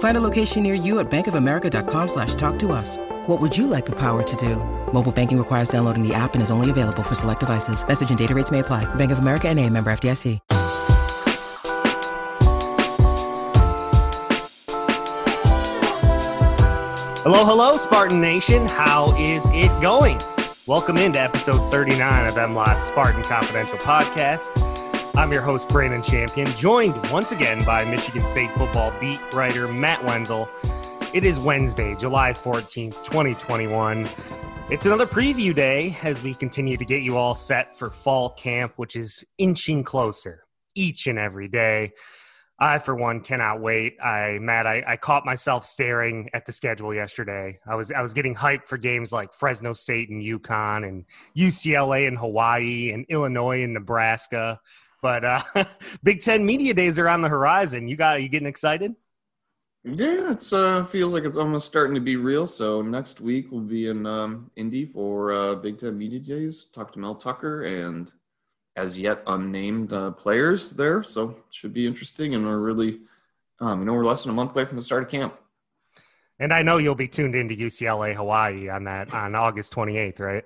Find a location near you at bankofamerica.com slash talk to us. What would you like the power to do? Mobile banking requires downloading the app and is only available for select devices. Message and data rates may apply. Bank of America and a member FDIC. Hello, hello, Spartan Nation. How is it going? Welcome into episode 39 of MLive Spartan Confidential Podcast. I'm your host, Brandon Champion, joined once again by Michigan State football beat writer Matt Wenzel. It is Wednesday, July 14th, 2021. It's another preview day as we continue to get you all set for fall camp, which is inching closer each and every day. I, for one, cannot wait. I, Matt, I, I caught myself staring at the schedule yesterday. I was, I was getting hyped for games like Fresno State and UConn, and UCLA and Hawaii, and Illinois and Nebraska. But uh, Big Ten media days are on the horizon. You got, you getting excited? Yeah, it's uh feels like it's almost starting to be real. So next week we'll be in um, Indy for uh, Big Ten Media Days. Talk to Mel Tucker and as yet unnamed uh, players there. So should be interesting, and we're really, um, you know, we're less than a month away from the start of camp. And I know you'll be tuned into UCLA Hawaii on that on August 28th, right?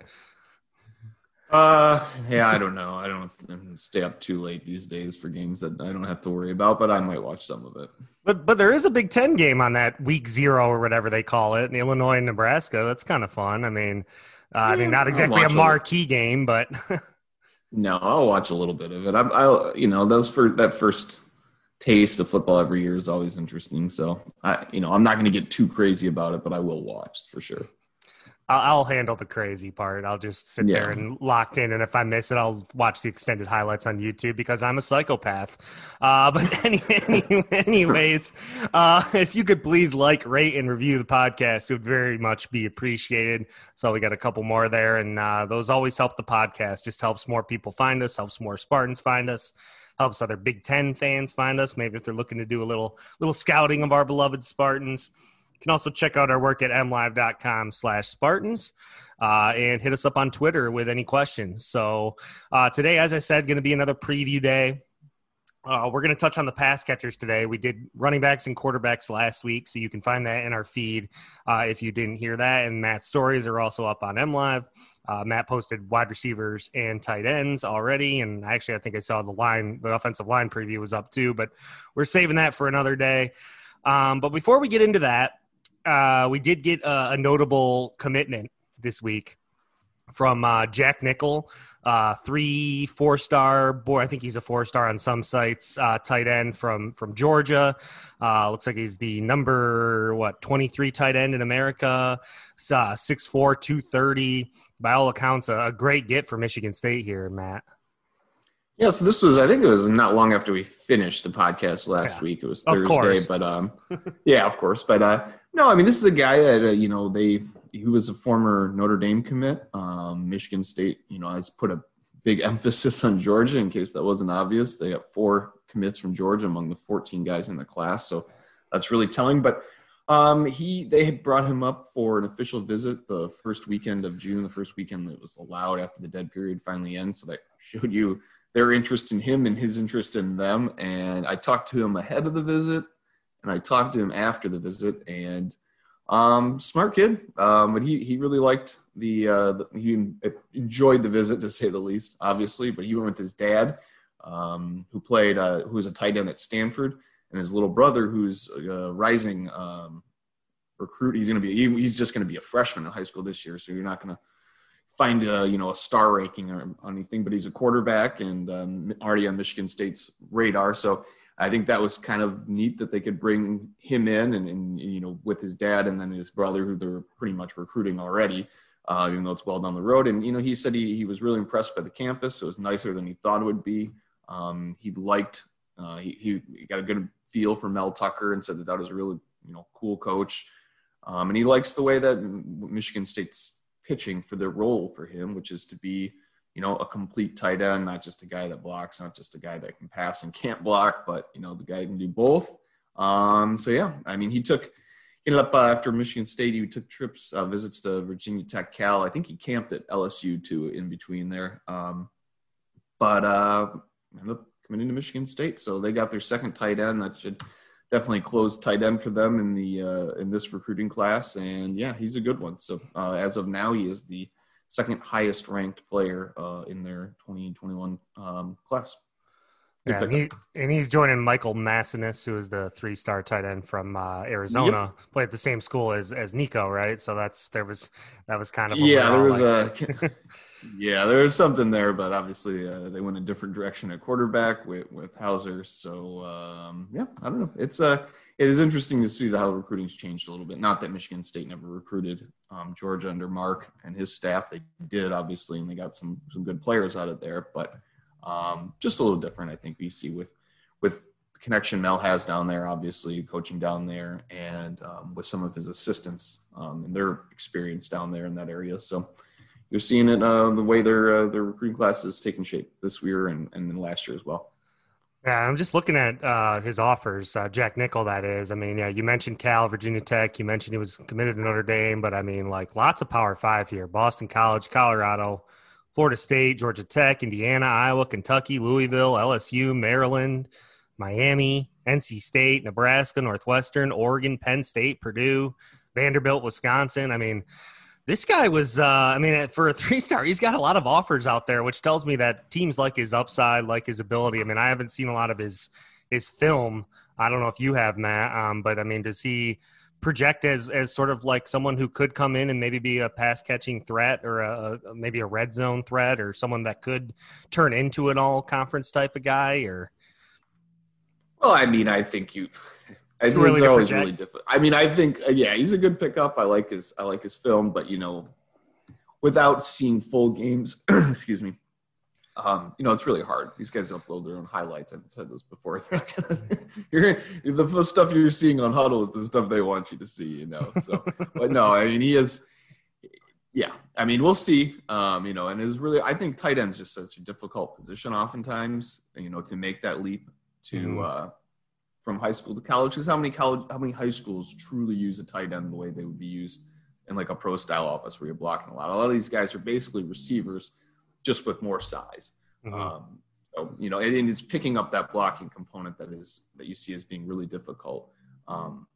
Uh, yeah, I don't know. I don't stay up too late these days for games that I don't have to worry about, but I might watch some of it. But but there is a Big Ten game on that week zero or whatever they call it in Illinois and Nebraska. That's kind of fun. I mean, uh, yeah, I mean, not exactly a marquee game, but no, I'll watch a little bit of it. I, I, you know, those for that first taste of football every year is always interesting. So I, you know, I'm not going to get too crazy about it, but I will watch for sure. I'll, handle the crazy part. I'll just sit yeah. there and locked in, and if I miss it, I'll watch the extended highlights on YouTube because I'm a psychopath. Uh, but any, any, anyways, uh, if you could please like, rate, and review the podcast, it would very much be appreciated. So we got a couple more there, and uh, those always help the podcast. Just helps more people find us, helps more Spartans find us helps other Big Ten fans find us. Maybe if they're looking to do a little little scouting of our beloved Spartans can also check out our work at mlive.com slash Spartans uh, and hit us up on Twitter with any questions. So uh, today, as I said, going to be another preview day. Uh, we're going to touch on the pass catchers today. We did running backs and quarterbacks last week, so you can find that in our feed uh, if you didn't hear that. And Matt's stories are also up on MLive. Uh, Matt posted wide receivers and tight ends already, and actually, I think I saw the line, the offensive line preview was up too. But we're saving that for another day. Um, but before we get into that, uh, we did get a, a, notable commitment this week from uh, Jack Nickel, uh, three four star boy. I think he's a four star on some sites. Uh, tight end from from Georgia. Uh, looks like he's the number what twenty three tight end in America. Uh, six four two thirty. By all accounts, a, a great get for Michigan State here, Matt. Yeah, so this was I think it was not long after we finished the podcast last yeah. week. It was Thursday, but um yeah, of course. But uh no, I mean this is a guy that uh, you know they he was a former Notre Dame commit. Um Michigan State, you know, has put a big emphasis on Georgia in case that wasn't obvious. They got four commits from Georgia among the 14 guys in the class, so that's really telling, but um, he they brought him up for an official visit the first weekend of June, the first weekend that was allowed after the dead period finally ends. So that showed you their interest in him and his interest in them. And I talked to him ahead of the visit, and I talked to him after the visit. And um, smart kid, um, but he he really liked the, uh, the, he enjoyed the visit to say the least, obviously. But he went with his dad, um, who played uh, who was a tight end at Stanford, and his little brother, who's a rising um, recruit. He's to be he, he's just going to be a freshman in high school this year, so you're not going to find a you know a star ranking or anything, but he's a quarterback and um, already on Michigan State's radar. So I think that was kind of neat that they could bring him in and, and you know with his dad and then his brother who they're pretty much recruiting already. Uh, even though it's well down the road, and you know, he said he, he was really impressed by the campus. It was nicer than he thought it would be. Um, he liked uh, he, he got a good feel for Mel Tucker and said that that was a really you know cool coach. Um, and he likes the way that Michigan State's pitching for their role for him, which is to be, you know, a complete tight end, not just a guy that blocks, not just a guy that can pass and can't block, but you know, the guy can do both. Um, so yeah, I mean, he took ended up uh, after Michigan State. He took trips, uh, visits to Virginia Tech, Cal. I think he camped at LSU too in between there. Um, but uh, ended up coming into Michigan State, so they got their second tight end that should definitely close tight end for them in the uh, in this recruiting class. And yeah, he's a good one. So uh, as of now, he is the second highest ranked player uh, in their 2021 um, class. yeah, and, he, and, he's joining Michael Masunas, who is the three-star tight end from uh, Arizona. Yep. Played at the same school as as Nico, right? So that's there was that was kind of yeah. There was like, a Yeah, there was something there, but obviously uh, they went a different direction at quarterback with with Houser. So um, yeah, I don't know. It's uh, it is interesting to see how recruiting's changed a little bit. Not that Michigan State never recruited um, Georgia under Mark and his staff. They did obviously, and they got some some good players out of there. But um, just a little different, I think we see with with connection Mel has down there, obviously coaching down there, and um, with some of his assistants um, and their experience down there in that area. So you're seeing it uh, the way their uh, their recruiting class is taking shape this year and, and last year as well. Yeah, I'm just looking at uh, his offers. Uh, Jack Nickel, that is. I mean, yeah, you mentioned Cal, Virginia Tech. You mentioned he was committed to Notre Dame, but I mean, like lots of Power Five here: Boston College, Colorado, Florida State, Georgia Tech, Indiana, Iowa, Kentucky, Louisville, LSU, Maryland, Miami, NC State, Nebraska, Northwestern, Oregon, Penn State, Purdue, Vanderbilt, Wisconsin. I mean, this guy was, uh, I mean, for a three star, he's got a lot of offers out there, which tells me that teams like his upside, like his ability. I mean, I haven't seen a lot of his his film. I don't know if you have, Matt, um, but I mean, does he project as as sort of like someone who could come in and maybe be a pass catching threat or a, a, maybe a red zone threat or someone that could turn into an all conference type of guy? Or well, I mean, I think you I think it's always really difficult. I mean, I think uh, yeah, he's a good pickup. I like his I like his film, but you know, without seeing full games, excuse me, um, you know, it's really hard. These guys upload their own highlights. I've said this before. you're, the stuff you're seeing on Hudl is the stuff they want you to see. You know, so but no, I mean, he is. Yeah, I mean, we'll see. Um, you know, and it's really, I think tight end's just such a difficult position, oftentimes. You know, to make that leap to. Mm-hmm. Uh, from high school to college because how many college how many high schools truly use a tight end the way they would be used in like a pro style office where you're blocking a lot? A lot of these guys are basically receivers just with more size. Mm-hmm. um, so you know and it's picking up that blocking component that is that you see as being really difficult um,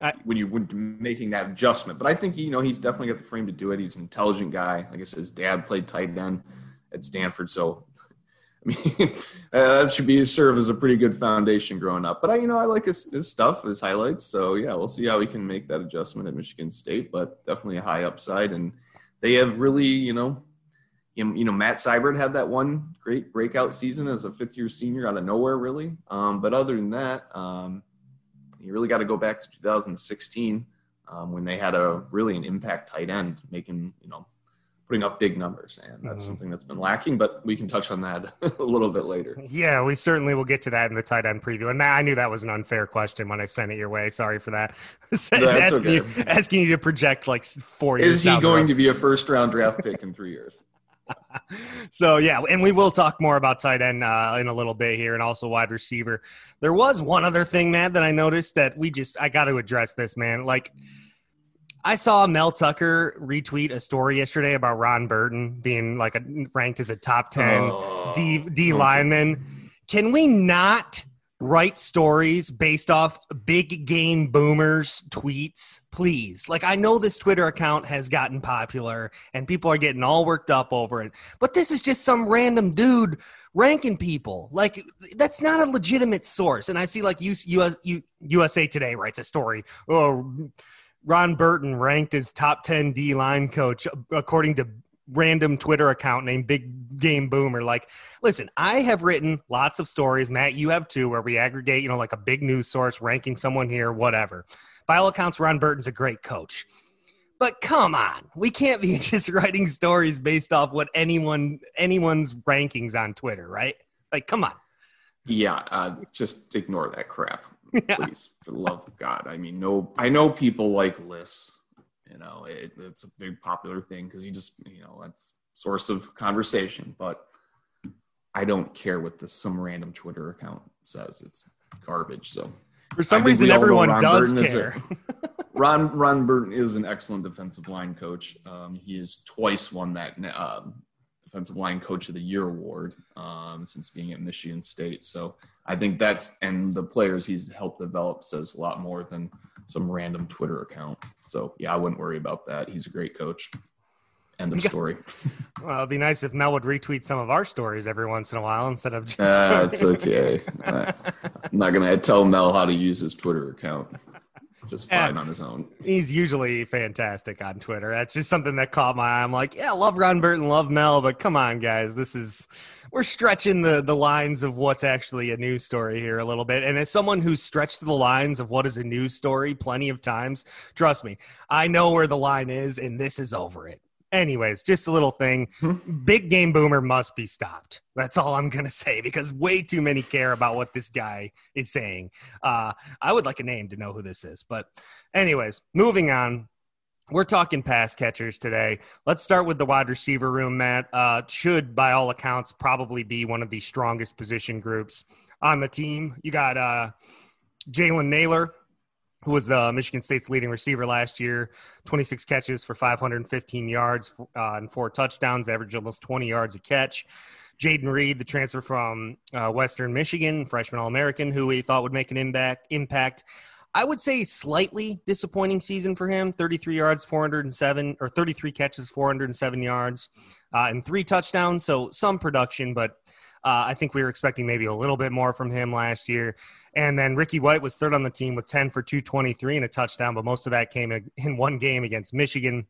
I, when you when making that adjustment. But i think you know he's definitely got the frame to do it. He's an intelligent guy. Like i said his dad played tight end at stanford so I mean, uh, that should be serve as a pretty good foundation growing up. But I, you know, I like his, his stuff, his highlights. So yeah, we'll see how he can make that adjustment at Michigan State. But definitely a high upside, and they have really, you know, you know, Matt Seybert had that one great breakout season as a fifth year senior out of nowhere, really. Um, but other than that, um, you really got to go back to 2016 um, when they had a really an impact tight end making, you know, putting up big numbers, and that's mm-hmm. something that's been lacking. But we can touch on that a little bit later. Yeah, we certainly will get to that in the tight end preview. And I knew that was an unfair question when I sent it your way. Sorry for that. asking, okay. you, asking you to project like four years. Is he going to be a first round draft pick in three years? so yeah, and we will talk more about tight end uh, in a little bit here, and also wide receiver. There was one other thing, man, that I noticed that we just I got to address this, man. Like I saw Mel Tucker retweet a story yesterday about Ron Burton being like a, ranked as a top 10 oh, D, D lineman. Can we not write stories based off big game boomers tweets, please? Like, I know this Twitter account has gotten popular and people are getting all worked up over it, but this is just some random dude ranking people. Like, that's not a legitimate source. And I see like US, US, USA Today writes a story. Oh, Ron Burton ranked as top 10 D line coach according to random Twitter account named Big Game Boomer. Like, listen, I have written lots of stories. Matt, you have too, where we aggregate, you know, like a big news source ranking someone here, whatever. By all accounts, Ron Burton's a great coach. But come on, we can't be just writing stories based off what anyone anyone's rankings on Twitter, right? Like, come on. Yeah, uh, just ignore that crap, yeah. please, for the love of God. I mean, no, I know people like lists you know, it, it's a big popular thing because you just, you know, that's source of conversation. But I don't care what this some random Twitter account says. It's garbage. So for some reason, everyone does Burton care. A, Ron Ron Burton is an excellent defensive line coach. Um, he has twice won that uh, defensive line coach of the year award um, since being at Michigan State. So I think that's and the players he's helped develop says a lot more than some random Twitter account. So yeah, I wouldn't worry about that. He's a great coach. End of story. well, it'd be nice if Mel would retweet some of our stories every once in a while instead of just. That's okay. I'm not gonna tell Mel how to use his Twitter account just fine on his own. He's usually fantastic on Twitter. That's just something that caught my eye. I'm like, yeah, love Ron Burton, love Mel, but come on, guys, this is we're stretching the the lines of what's actually a news story here a little bit. And as someone who's stretched the lines of what is a news story plenty of times, trust me, I know where the line is, and this is over it. Anyways, just a little thing. Hmm. Big Game Boomer must be stopped. That's all I'm going to say because way too many care about what this guy is saying. Uh, I would like a name to know who this is. But, anyways, moving on. We're talking pass catchers today. Let's start with the wide receiver room, Matt. Uh, should, by all accounts, probably be one of the strongest position groups on the team. You got uh, Jalen Nailor, who was the Michigan State's leading receiver last year, 26 catches for 515 yards uh, and four touchdowns, averaged almost 20 yards a catch. Jayden Reed, the transfer from uh, Western Michigan, freshman All American, who we thought would make an impact. Impact. I would say slightly disappointing season for him. 33 yards, 407 or 33 catches, 407 yards, uh, and three touchdowns. So some production, but uh, I think we were expecting maybe a little bit more from him last year. And then Ricky White was third on the team with 10 for 223 and a touchdown, but most of that came in one game against Michigan.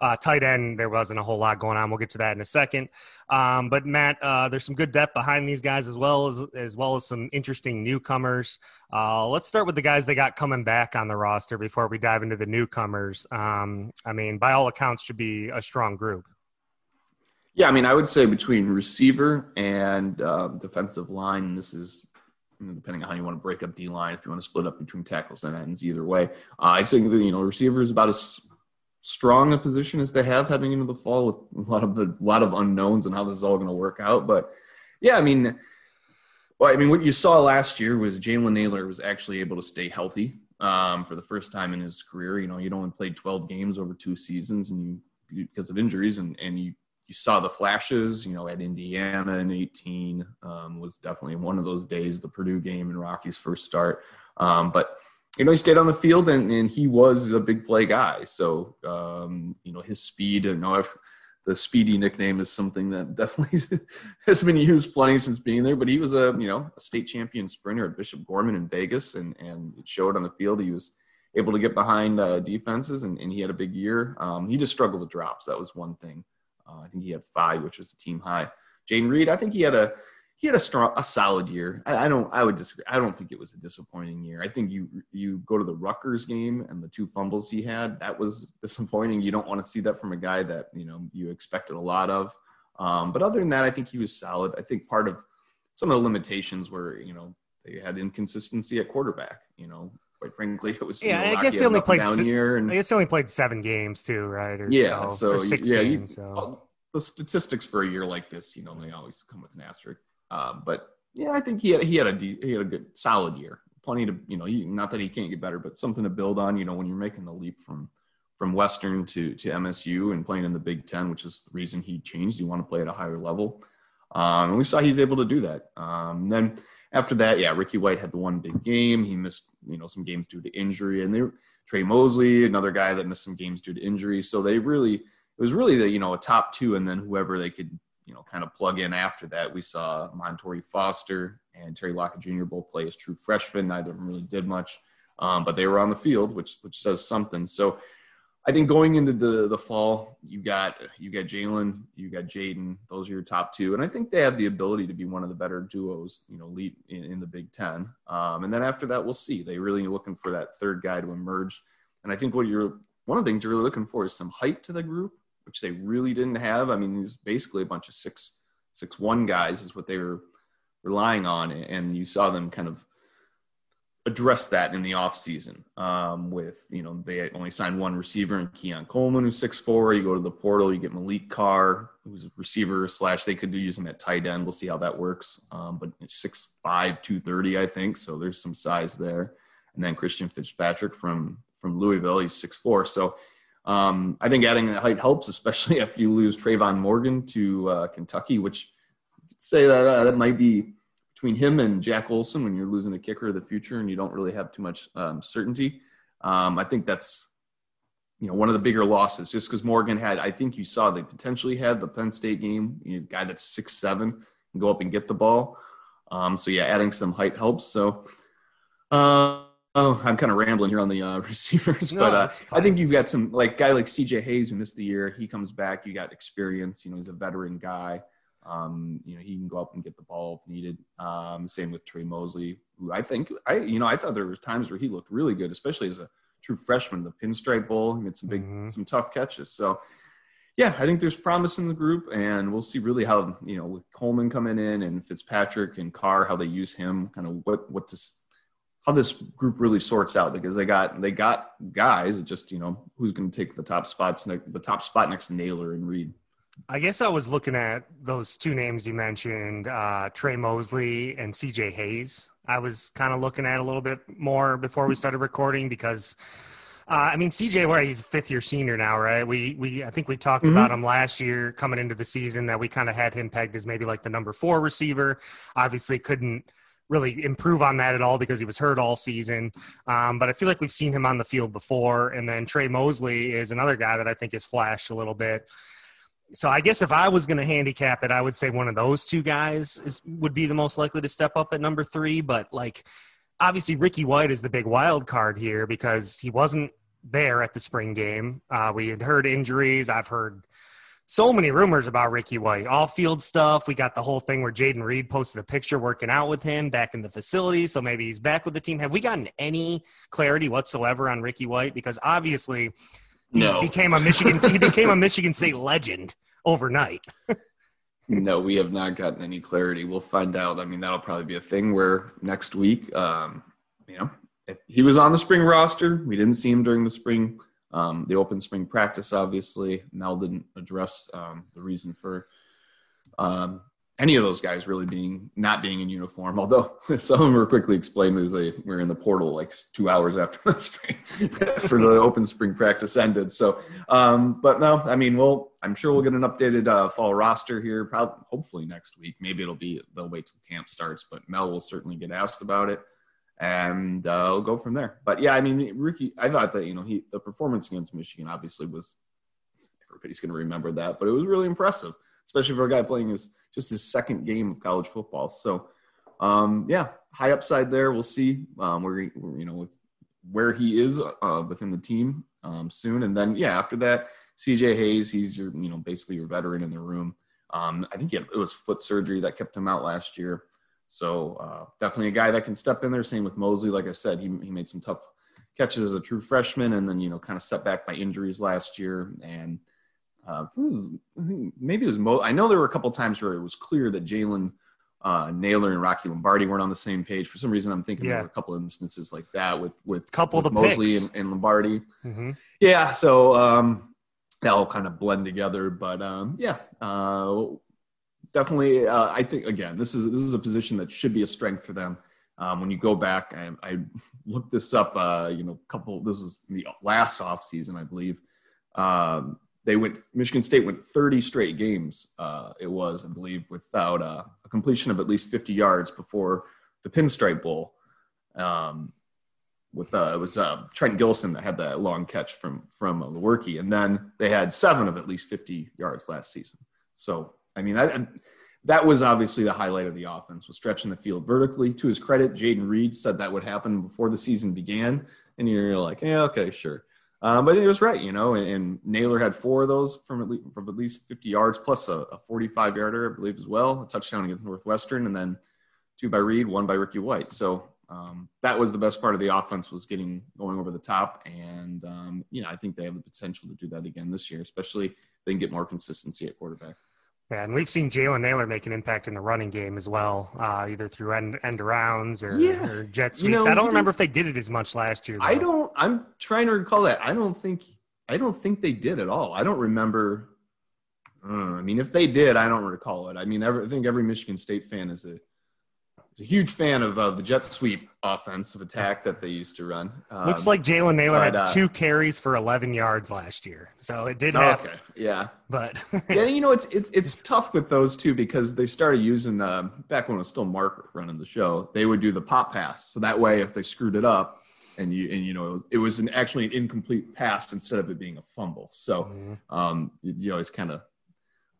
Uh, tight end, there wasn't a whole lot going on. We'll get to that in a second. Um, but Matt, uh, there's some good depth behind these guys as well as as well as some interesting newcomers. Uh, let's start with the guys they got coming back on the roster before we dive into the newcomers. Um, I mean, by all accounts, should be a strong group. Yeah, I mean, I would say between receiver and uh, defensive line, this is depending on how you want to break up D line, if you want to split up between tackles and ends, either way. Uh, I think that you know receiver is about as strong a position as they have heading into the fall with a lot of a lot of unknowns and how this is all going to work out. But yeah, I mean, well, I mean, what you saw last year was Jalen Nailor was actually able to stay healthy um, for the first time in his career. You know, he'd only played 12 games over two seasons, and you, because of injuries, and and you you saw the flashes, you know, at Indiana in 18 um, was definitely one of those days, the Purdue game and Rocky's first start. Um, but, you know, he stayed on the field and, and he was a big play guy. So, um, you know, his speed, you know, the speedy nickname is something that definitely has been used plenty since being there, but he was a, you know, a state champion sprinter at Bishop Gorman in Vegas and, and it showed on the field. He was able to get behind uh, defenses and, and he had a big year. Um, he just struggled with drops. That was one thing. Uh, I think he had five, which was a team high. Jayden Reed, I think he had a he had a strong, a solid year. I, I, don't, I would disagree. I don't think it was a disappointing year. I think you you go to the Rutgers game and the two fumbles he had, that was disappointing. You don't want to see that from a guy that you know you expected a lot of. Um, but other than that, I think he was solid. I think part of some of the limitations were, you know, they had inconsistency at quarterback. You know, quite frankly, it was yeah. You know, I guess they only played se- year, and I guess they only played seven games too, right? Or yeah, so, so six yeah, games. You, so. the statistics for a year like this, you know, they always come with an asterisk. Um, but yeah, I think he had he had a he had a good solid year. Plenty to you know, he, not that he can't get better, but something to build on. You know, when you're making the leap from from Western to to MSU and playing in the Big Ten, which is the reason he changed. You want to play at a higher level, um, and we saw he's able to do that. Um, then after that, yeah, Ricky White had the one big game. He missed, you know, some games due to injury, and they Tre Mosley, another guy that missed some games due to injury. So they really, it was really the you know a top two, and then whoever they could you know kind of plug in after that. We saw Montori Foster and Terry Lockett Jr. both play as true freshmen. Neither of them really did much. um, but they were on the field, which which says something. So I think going into the the fall, you got you got Jalen, you got Jayden. Those are your top two, and I think they have the ability to be one of the better duos, you know, lead in, in the Big Ten. Um, and then after that, we'll see. They really looking for that third guy to emerge. And I think what you're one of the things you're really looking for is some height to the group, which they really didn't have. I mean, it's basically a bunch of six six one guys is what they were relying on, and you saw them kind of address that in the offseason um, with, you know, they only signed one receiver in Keon Coleman, who's six four. You go to the portal, you get Maliq Carr, who's a receiver slash they could do using that tight end. We'll see how that works. Um, but six five, two thirty, I think. So there's some size there. And then Christian Fitzpatrick from from Louisville, he's six four. So um, I think adding that height helps, especially after you lose Tre'Von Morgan to uh, Kentucky, which say that uh, that might be between him and Jack Olson when you're losing the kicker of the future and you don't really have too much um, certainty. Um, I think that's you know one of the bigger losses just because Morgan had I think you saw they potentially had the Penn State game you know, guy that's six seven and go up and get the ball. Um, so yeah, adding some height helps. So. Uh, Oh, I'm kind of rambling here on the uh, receivers, no, but uh, I think you've got some like guy like CJ Hayes who missed the year. He comes back. You got experience. You know, he's a veteran guy. Um, you know, he can go up and get the ball if needed. Um, same with Tre Mosley, who I think I, you know, I thought there were times where he looked really good, especially as a true freshman. The Pinstripe Bowl, he made some big, mm-hmm. some tough catches. So, yeah, I think there's promise in the group, and we'll see really how you know with Coleman coming in and Fitzpatrick and Carr how they use him, kind of what what this how this group really sorts out because they got they got guys. Just you know who's going to take the top spots, the top spot next to Nailor and Reed. I guess I was looking at those two names you mentioned, uh, Tre Mosley and CJ Hayes. I was kind of looking at a little bit more before we started recording because, uh, I mean, CJ, where he's a fifth year senior now, right? We we I think we talked mm-hmm. about him last year coming into the season that we kind of had him pegged as maybe like the number four receiver. Obviously, couldn't really improve on that at all because he was hurt all season. Um, but I feel like we've seen him on the field before. And then Tre Mosley is another guy that I think has flashed a little bit so I guess if I was going to handicap it, I would say one of those two guys is, would be the most likely to step up at number three. But like, obviously, Ricky White is the big wild card here because he wasn't there at the spring game. Uh, we had heard injuries. I've heard so many rumors about Ricky White, all field stuff. We got the whole thing where Jayden Reed posted a picture working out with him back in the facility. So maybe he's back with the team. Have we gotten any clarity whatsoever on Ricky White? Because obviously no. He became a Michigan. he became a Michigan State legend overnight. no, we have not gotten any clarity. We'll find out. I mean, that'll probably be a thing where next week, um, you know, he was on the spring roster. We didn't see him during the spring, um, the open spring practice. Obviously, Mel didn't address um, the reason for um, any of those guys really being not being in uniform. Although some of them were quickly explained because they were in the portal like two hours after the spring for the open spring practice ended. So, um, but no, I mean, well, I'm sure we'll get an updated uh, fall roster here, probably hopefully next week. Maybe it'll be they'll wait till camp starts, but Mel will certainly get asked about it. And uh, we'll go from there. But yeah, I mean, Ricky, I thought that you know he the performance against Michigan obviously was everybody's going to remember that, but it was really impressive especially for a guy playing his just his second game of college football. So, um, yeah, high upside there. We'll see um, where, you know where he is uh, within the team um, soon, and then yeah, after that, CJ Hayes, he's your you know basically your veteran in the room. Um, I think it was foot surgery that kept him out last year. So uh, definitely a guy that can step in there. Same with Mosley. Like I said, he, he made some tough catches as a true freshman, and then you know kind of set back by injuries last year. And uh, maybe it was Mo. I know there were a couple times where it was clear that Jalen uh, Nailor and Rocky Lombardi weren't on the same page. For some reason, I'm thinking yeah. there were a couple instances like that with with couple with of Mosley and, and, Lombardi. Mm-hmm. Yeah, so um, that will kind of blend together. But um, yeah, uh, definitely. Uh, I think again, this is this is a position that should be a strength for them. Um, when you go back, I, I looked this up. Uh, you know, couple. This was the last off season, I believe. Um, they went Michigan State went 30 straight games. Uh, it was, I believe, without uh, a completion of at least 50 yards before the Pinstripe Bowl. Um, with uh, it was uh, Trent Gillison that had that long catch from from Lewerke, and then they had seven of at least 50 yards last season. So I mean, I, that was obviously the highlight of the offense was stretching the field vertically. To his credit, Jayden Reed said that would happen before the season began, and you're like, yeah, okay, sure. Um, but he was right, you know, and, and, Nailor had four of those from at least, from at least 50 yards, plus a, a 45 yarder, I believe, as well, a touchdown against Northwestern, and then two by Reed, one by Ricky White. So um, that was the best part of the offense was getting going over the top, and um, you know, I think they have the potential to do that again this year, especially if they can get more consistency at quarterback. Yeah, and we've seen Jalen Nailor make an impact in the running game as well, uh, either through end, end arounds or, yeah. or jet sweeps. You know, I don't remember if they did it as much last year. Though. I don't. I'm trying to recall that. I don't think. I don't think they did at all. I don't remember. Uh, I mean, if they did, I don't recall it. I mean, every, I think every Michigan State fan is a a huge fan of uh, the jet sweep offensive attack that they used to run. Um, Looks like Jalen Nailor but, had uh, two carries for 11 yards last year, so it did happen. Okay, yeah, but yeah, you know it's it's it's tough with those two because they started using uh, back when it was still Mark running the show. They would do the pop pass, so that way if they screwed it up. And you and you know it was, it was an, actually an incomplete pass instead of it being a fumble. So mm-hmm. um, you, you always kind of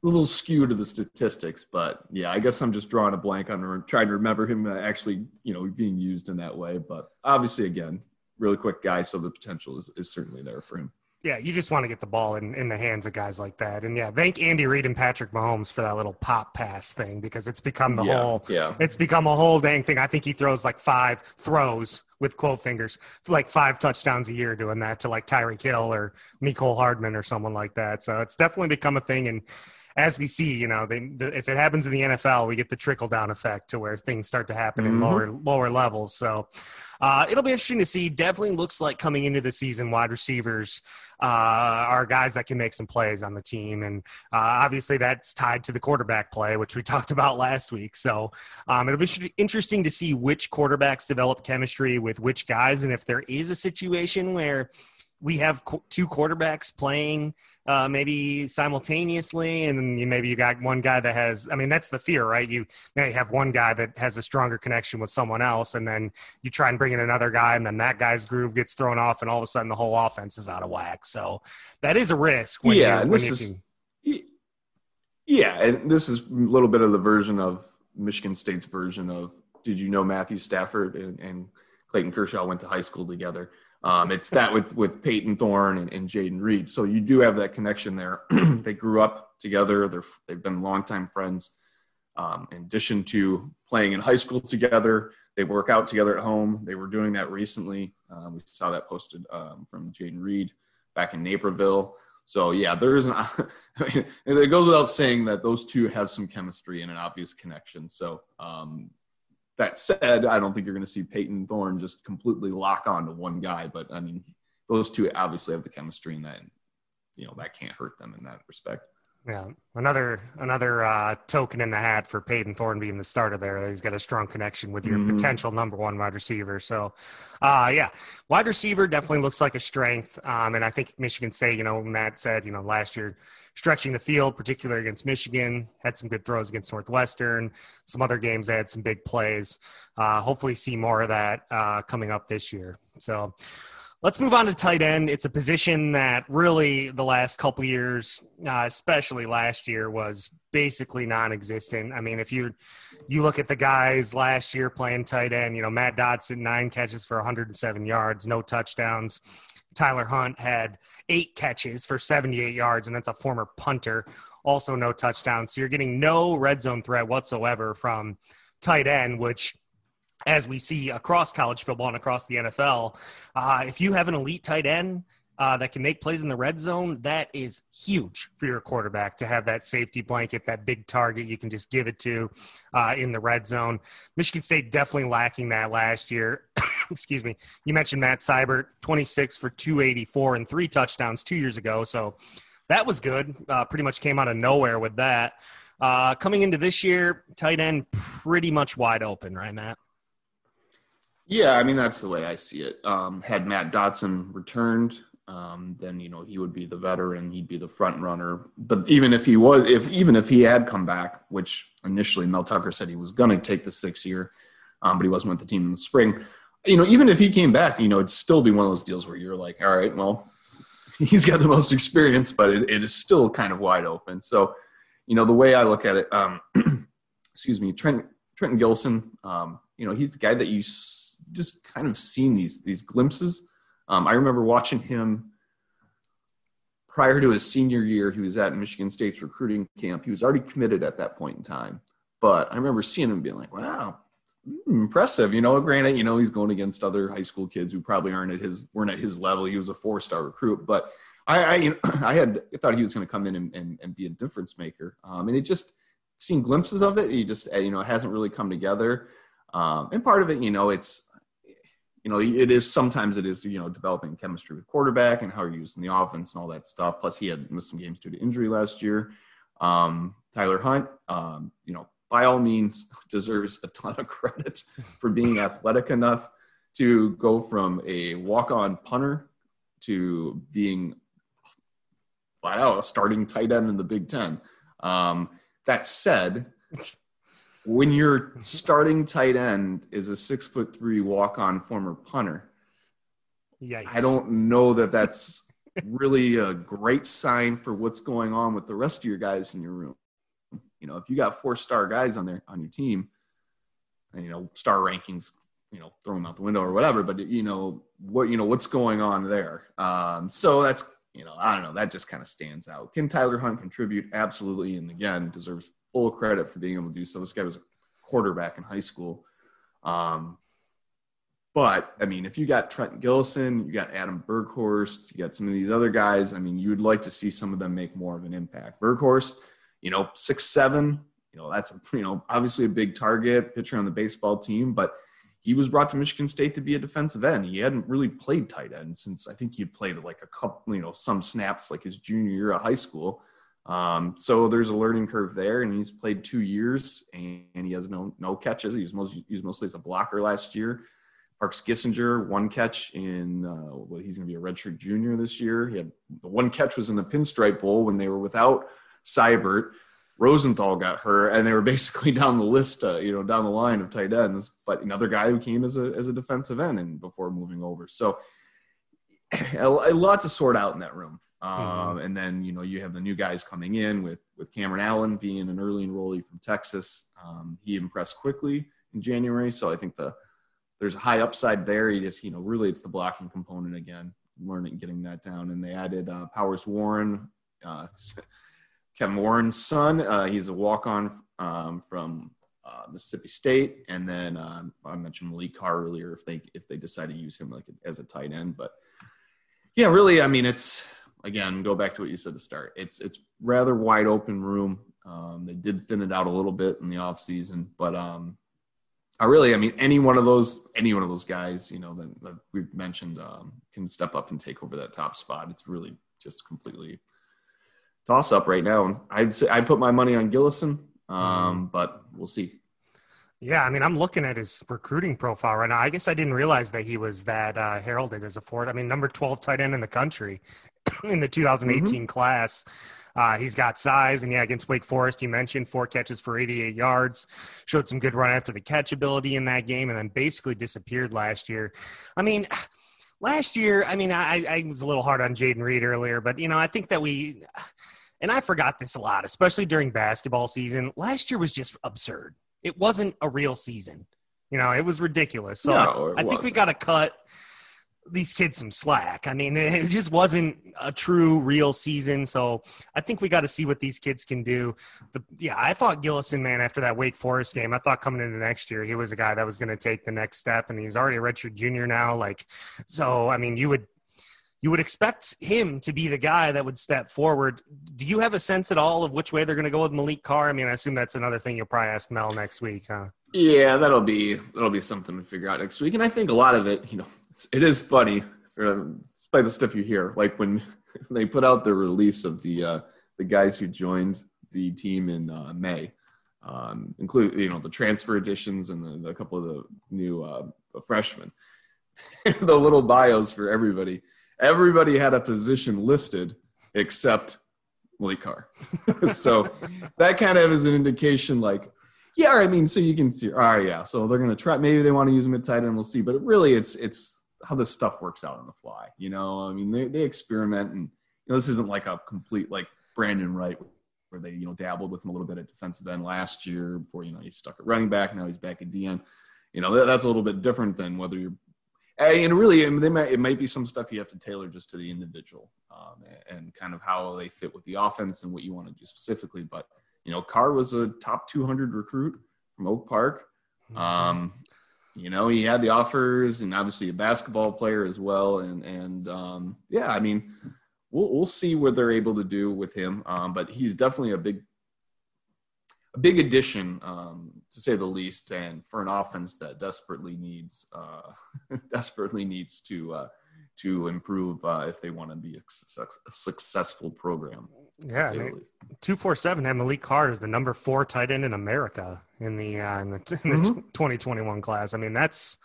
a little skew to the statistics, but yeah, I guess I'm just drawing a blank on trying to remember him actually, you know, being used in that way. But obviously, again, really quick guy, so the potential is, is certainly there for him. Yeah, you just want to get the ball in, in the hands of guys like that. And yeah, thank Andy Reid and Patrick Mahomes for that little pop pass thing because it's become the yeah, whole yeah. it's become a whole dang thing. I think he throws like five throws with quote fingers, like five touchdowns a year doing that to like Tyreek Hill or Mecole Hardman or someone like that. So it's definitely become a thing and as we see, you know, they, the, if it happens in the NFL, we get the trickle down effect to where things start to happen mm-hmm. in lower lower levels. So uh, it'll be interesting to see. Definitely looks like coming into the season, wide receivers uh, are guys that can make some plays on the team, and uh, obviously that's tied to the quarterback play, which we talked about last week. So um, it'll be interesting to see which quarterbacks develop chemistry with which guys, and if there is a situation where we have two quarterbacks playing uh, maybe simultaneously, and you, maybe you got one guy that has. I mean, that's the fear, right? You now you have one guy that has a stronger connection with someone else, and then you try and bring in another guy, and then that guy's groove gets thrown off, and all of a sudden the whole offense is out of whack. So that is a risk. When yeah, you, when this is, can... yeah, and this is a little bit of the version of Michigan State's version of. Did you know Matthew Stafford and, and Clayton Kershaw went to high school together? Um, it's that with with Payton Thorne and, and Jayden Reed. So you do have that connection there. they grew up together. They're they've been longtime friends. Um, in addition to playing in high school together, they work out together at home. They were doing that recently. Um, we saw that posted um, from Jayden Reed back in Naperville. So yeah, there is an. it goes without saying that those two have some chemistry and an obvious connection. So um, that said, I don't think you're going to see Payton Thorne just completely lock on to one guy. But I mean, those two obviously have the chemistry, and that you know that can't hurt them in that respect. Yeah, another another uh, token in the hat for Payton Thorne being the starter there. He's got a strong connection with your mm-hmm. potential number one wide receiver. So, uh, yeah, wide receiver definitely looks like a strength. Um, and I think Michigan State, you know, Matt said, you know, last year stretching the field, particularly against Michigan. Had some good throws against Northwestern. Some other games they had some big plays. Uh, hopefully, see more of that uh, coming up this year. So. Let's move on to tight end. It's a position that really the last couple years, uh, especially last year, was basically non-existent. I mean, if you you look at the guys last year playing tight end, you know Matt Dotson nine catches for 107 yards, no touchdowns. Tyler Hunt had eight catches for 78 yards, and that's a former punter, also no touchdowns. So you're getting no red zone threat whatsoever from tight end, which as we see across college football and across the NFL, uh, if you have an elite tight end uh, that can make plays in the red zone, that is huge for your quarterback to have that safety blanket, that big target you can just give it to uh, in the red zone. Michigan State definitely lacking that last year. excuse me, you mentioned Matt Seybert, 26 for 284 and three touchdowns two years ago. So that was good. Uh, pretty much came out of nowhere with that. Uh, coming into this year, tight end pretty much wide open, right, Matt? Yeah, I mean that's the way I see it. Um, had Matt Dotson returned, um, then you know he would be the veteran, he'd be the front runner. But even if he was, if even if he had come back, which initially Mel Tucker said he was going to take the sixth year, um, but he wasn't with the team in the spring you know, even if he came back, you know, it'd still be one of those deals where you're like, all right, well, he's got the most experience, but it, it is still kind of wide open. So, you know, the way I look at it, um, excuse me, Trent Trenton Gillison. Um, you know, he's the guy that you just kind of seen these these glimpses. Um, I remember watching him prior to his senior year. He was at Michigan State's recruiting camp. He was already committed at that point in time. But I remember seeing him being like, "Wow, impressive." You know, granted, you know he's going against other high school kids who probably aren't at his weren't at his level. He was a four star recruit, but I I, you know, I had I thought he was going to come in and, and, and, be a difference maker. Um, and it just seen glimpses of it. He just you know it hasn't really come together. Um, and part of it, you know, it's you know it is sometimes it is you know developing chemistry with quarterback and how you're using the offense and all that stuff. Plus, he had missed some games due to injury last year. Um, Tyler Hunt, um, you know, by all means deserves a ton of credit for being athletic enough to go from a walk-on punter to being flat out a starting tight end in the Big Ten. Um, that said, when your starting tight end is a six foot three walk on former punter, Yikes. I don't know that that's really a great sign for what's going on with the rest of your guys in your room. You know, if you got four star guys on there on your team, and you know star rankings, you know, throw them out the window or whatever. But you know what, you know what's going on there. Um, so that's you know, I don't know. That just kind of stands out. Can Tyler Hunt contribute? Absolutely, and again, deserves full credit for being able to do so. This guy was a quarterback in high school. Um, but I mean, if you got Trent Gillison, you got Adam Berghorst, you got some of these other guys. I mean, you would like to see some of them make more of an impact. Berghorst, you know, six seven, you know, that's you know obviously a big target pitcher on the baseball team, but he was brought to Michigan State to be a defensive end. He hadn't really played tight end since I think he'd played like a couple, you know, some snaps like his junior year of high school. Um, so there's a learning curve there, and he's played two years, and, and he has no no catches. He was most used mostly as a blocker last year. Parks Gissinger, one catch in uh, well, he's going to be a redshirt junior this year. He had the one catch was in the Pinstripe Bowl when they were without Seybert. Rosenthal got hurt, and they were basically down the list, uh, you know, down the line of tight ends. But another guy who came as a as a defensive end and before moving over, so a lot to sort out in that room. Um, mm-hmm. And then you know you have the new guys coming in with with Cameron Allen being an early enrollee from Texas. Um, he impressed quickly in January, so I think the there's a high upside there. He just you know really it's the blocking component again, learning getting that down. And they added uh, Powers Warren. Uh, Kevin Warren's son. Uh, he's a walk on um, from uh, Mississippi State, and then um, I mentioned Maliq Carr earlier. If they if they decide to use him like as a tight end, but yeah, really, I mean, it's again go back to what you said to start. It's it's rather wide open room. Um, they did thin it out a little bit in the off season, but um, I really, I mean, any one of those, any one of those guys, you know, that, that we've mentioned um, can step up and take over that top spot. It's really just completely toss up right now. And I'd say I put my money on Gillison, um, mm. but we'll see. Yeah, I mean, I'm looking at his recruiting profile right now. I guess I didn't realize that he was that uh, heralded as a fourth. I mean, number 12 tight end in the country in the 2018 mm-hmm. class. Uh, he's got size, and yeah, against Wake Forest, you mentioned four catches for 88 yards, showed some good run after the catch ability in that game, and then basically disappeared last year. I mean, last year, I mean, I, I was a little hard on Jayden Reed earlier, but you know, I think that we, and I forgot this a lot, especially during basketball season. Last year was just absurd. It wasn't a real season. You know, it was ridiculous. So no, I, I think we got to cut these kids some slack. I mean, it just wasn't a true real season. So I think we got to see what these kids can do. The, yeah, I thought Gillison, man, after that Wake Forest game, I thought coming into next year, he was a guy that was going to take the next step and he's already a redshirt junior now. Like, so, I mean, you would, you would expect him to be the guy that would step forward. Do you have a sense at all of which way they're going to go with Maliq Carr? I mean, I assume that's another thing you'll probably ask Mel next week, huh? Yeah, that'll be that'll be something to figure out next week. And I think a lot of it, you know, it is funny, despite the stuff you hear. Like when they put out the release of the uh, the guys who joined the team in uh, May, um, include you know the transfer additions and the, the couple of the new uh, freshmen. the little bios for everybody. Everybody had a position listed except Maliq Carr. so that kind of is an indication, like yeah, I mean, so you can see, all right, yeah. So they're gonna try. Maybe they want to use him at tight end. We'll see. But really, it's it's how this stuff works out on the fly. You know, I mean, they they experiment, and you know, this isn't like a complete like Brandon Wright where they you know dabbled with him a little bit at defensive end last year before you know he stuck at running back. Now he's back at DN. You know that, that's a little bit different than whether you're. And really, they might, it might be some stuff you have to tailor just to the individual um, and kind of how they fit with the offense and what you want to do specifically. But you know, Carr was a top 200 recruit from Oak Park. Mm-hmm. Um, you know, he had the offers and obviously a basketball player as well. And, and, um, yeah, I mean, we'll, we'll see what they're able to do with him. Um, but he's definitely a big, a big addition, um, to say the least, and for an offense that desperately needs, uh, desperately needs to, uh, to improve uh, if they want to be a, successful program. Yeah, two four seven had Maliq Carr is the number four tight end in America in the uh, in the, mm-hmm. 2021 class. I mean, that's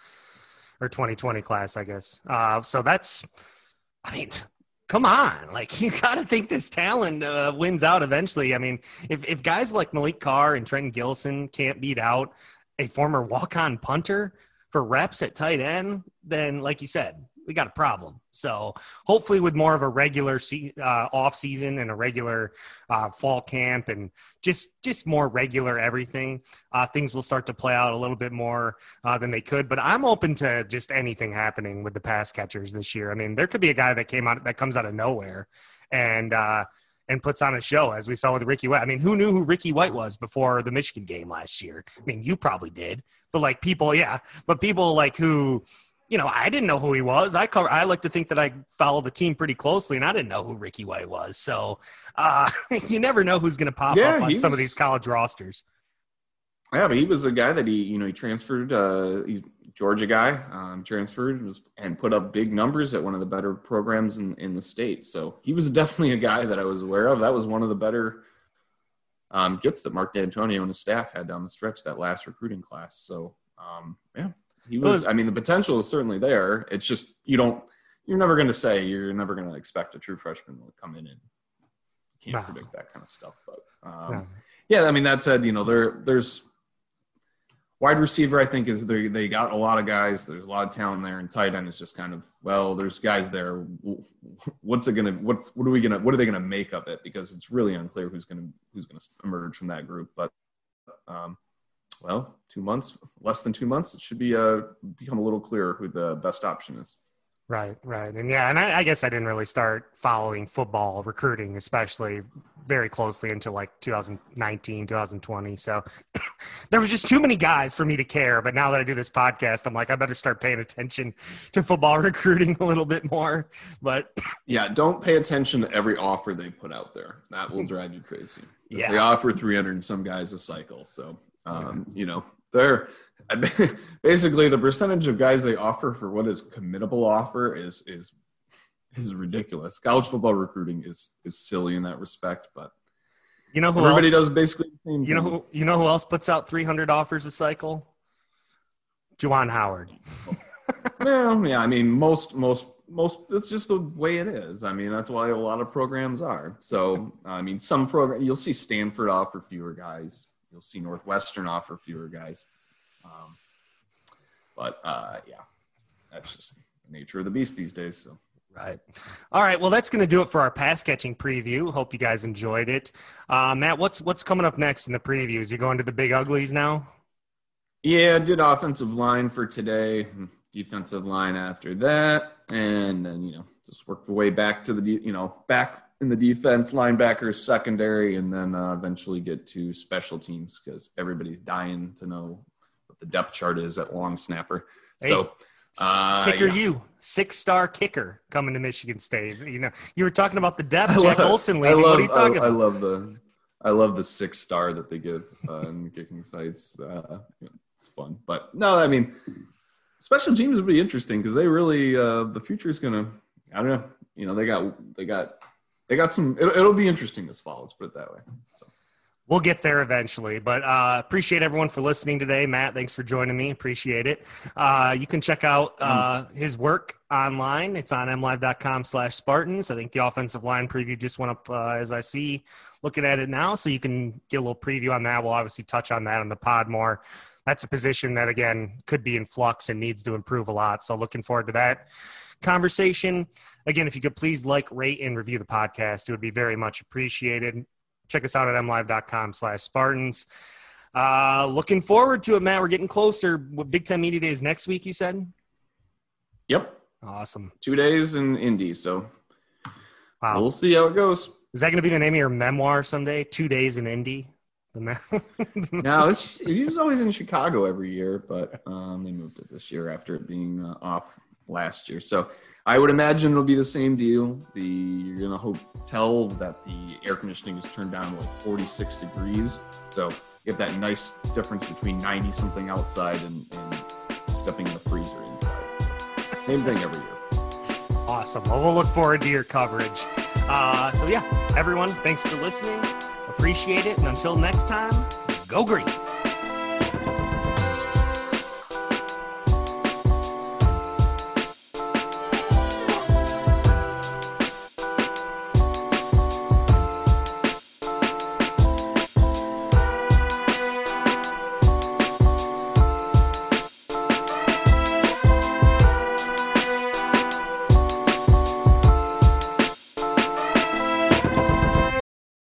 or 2020 class, I guess. Uh, so that's, I mean, come on, like you got to think this talent uh, wins out eventually. I mean, if if guys like Maliq Carr and Trenton Gillison can't beat out a former walk on punter for reps at tight end, then like you said, we got a problem. So hopefully, with more of a regular se- uh, off season and a regular uh, fall camp and just just more regular everything, uh, things will start to play out a little bit more uh, than they could. But I'm open to just anything happening with the pass catchers this year. I mean, there could be a guy that came out that comes out of nowhere and uh, and puts on a show, as we saw with Ricky White. I mean, who knew who Ricky White was before the Michigan game last year? I mean, you probably did, but like people, yeah, but people like who you know, I didn't know who he was. I cover. I like to think that I follow the team pretty closely, and I didn't know who Ricky White was. So uh, you never know who's going to pop yeah, up on some was, of these college rosters. Yeah, but he was a guy that he, you know, he transferred. Uh, he's Georgia guy, um, transferred was and put up big numbers at one of the better programs in in the state. So he was definitely a guy that I was aware of. That was one of the better um, gets that Mark Dantonio and his staff had down the stretch that last recruiting class. So um, yeah, he was. I mean, the potential is certainly there. It's just you don't. You're never going to say. You're never going to expect a true freshman to come in and can't wow. predict that kind of stuff. But um, yeah, I mean that said, you know there there's wide receiver. I think is they they got a lot of guys. There's a lot of talent there, and tight end is just kind of well. There's guys there. What's it gonna? What's what are we gonna? What are they gonna make of it? Because it's really unclear who's gonna who's gonna emerge from that group. But um, well, two months, less than two months, it should be uh, become a little clearer who the best option is. Right, right. And yeah, and I, I, guess I didn't really start following football recruiting, especially very closely until like 2019, 2020. So there was just too many guys for me to care. But now that I do this podcast, I'm like, I better start paying attention to football recruiting a little bit more. But yeah, don't pay attention to every offer they put out there. That will drive you crazy. Yeah. They offer 300 and some guys a cycle. So um, you know, they're basically the percentage of guys they offer for what is committable offer is is is ridiculous. College football recruiting is is silly in that respect, but you know who everybody else, does basically the same. You know who you know who else puts out 300 offers a cycle? Juwan Howard. well, yeah, I mean most most most that's just the way it is. I mean, that's why a lot of programs are. So, I mean, some program you'll see Stanford offer fewer guys you'll see Northwestern offer fewer guys. Um, but uh, yeah, that's just the nature of the beast these days. So. Right. All right. Well, that's going to do it for our pass catching preview. Hope you guys enjoyed it. Uh, Matt, what's what's coming up next in the previews? You going to the big uglies now? Yeah, did offensive line for today, defensive line after that, and then you know just worked the way back to the you know back in the defense, linebackers, secondary, and then uh, eventually get to special teams because everybody's dying to know what the depth chart is at long snapper. Hey, so. Uh, kicker, yeah. you six star kicker coming to Michigan State. You know, you were talking about the depth. Jack love, Olson leaving. Love, what are you talking I, about? I love the, I love the six star that they give uh, in kicking sites. Uh, it's fun, but no, I mean, special teams would be interesting because they really uh, the future is gonna I don't know. You know, they got they got they got some. It'll, it'll be interesting this fall. Let's put it that way. So. We'll get there eventually, but uh, appreciate everyone for listening today. Matt, thanks for joining me. Appreciate it. Uh, you can check out uh, his work online. It's on mlive.com slash Spartans. I think the offensive line preview just went up uh, as I see looking at it now, so you can get a little preview on that. We'll obviously touch on that on the pod more. That's a position that, again, could be in flux and needs to improve a lot. So looking forward to that conversation. Again, if you could please like, rate, and review the podcast, it would be very much appreciated. check us out at mlive.com slash Spartans. Uh, looking forward to it, Matt. We're getting closer. With Big Ten Media Days next week, you said? Yep. Awesome. Two days in Indy, so wow. we'll see how it goes. Is that going to be the name of your memoir someday? Two days in Indy? no, it's just, he was always in Chicago every year, but um, they moved it this year after it being uh, off last year. So I would imagine it'll be the same deal. The you're in a hotel that the air conditioning is turned down to like 46 degrees, so you have that nice difference between 90 something outside and, and stepping in the freezer inside. Same thing every year. Awesome. Well, we'll look forward to your coverage. Uh, so yeah, everyone, thanks for listening. Appreciate it. And until next time, go green.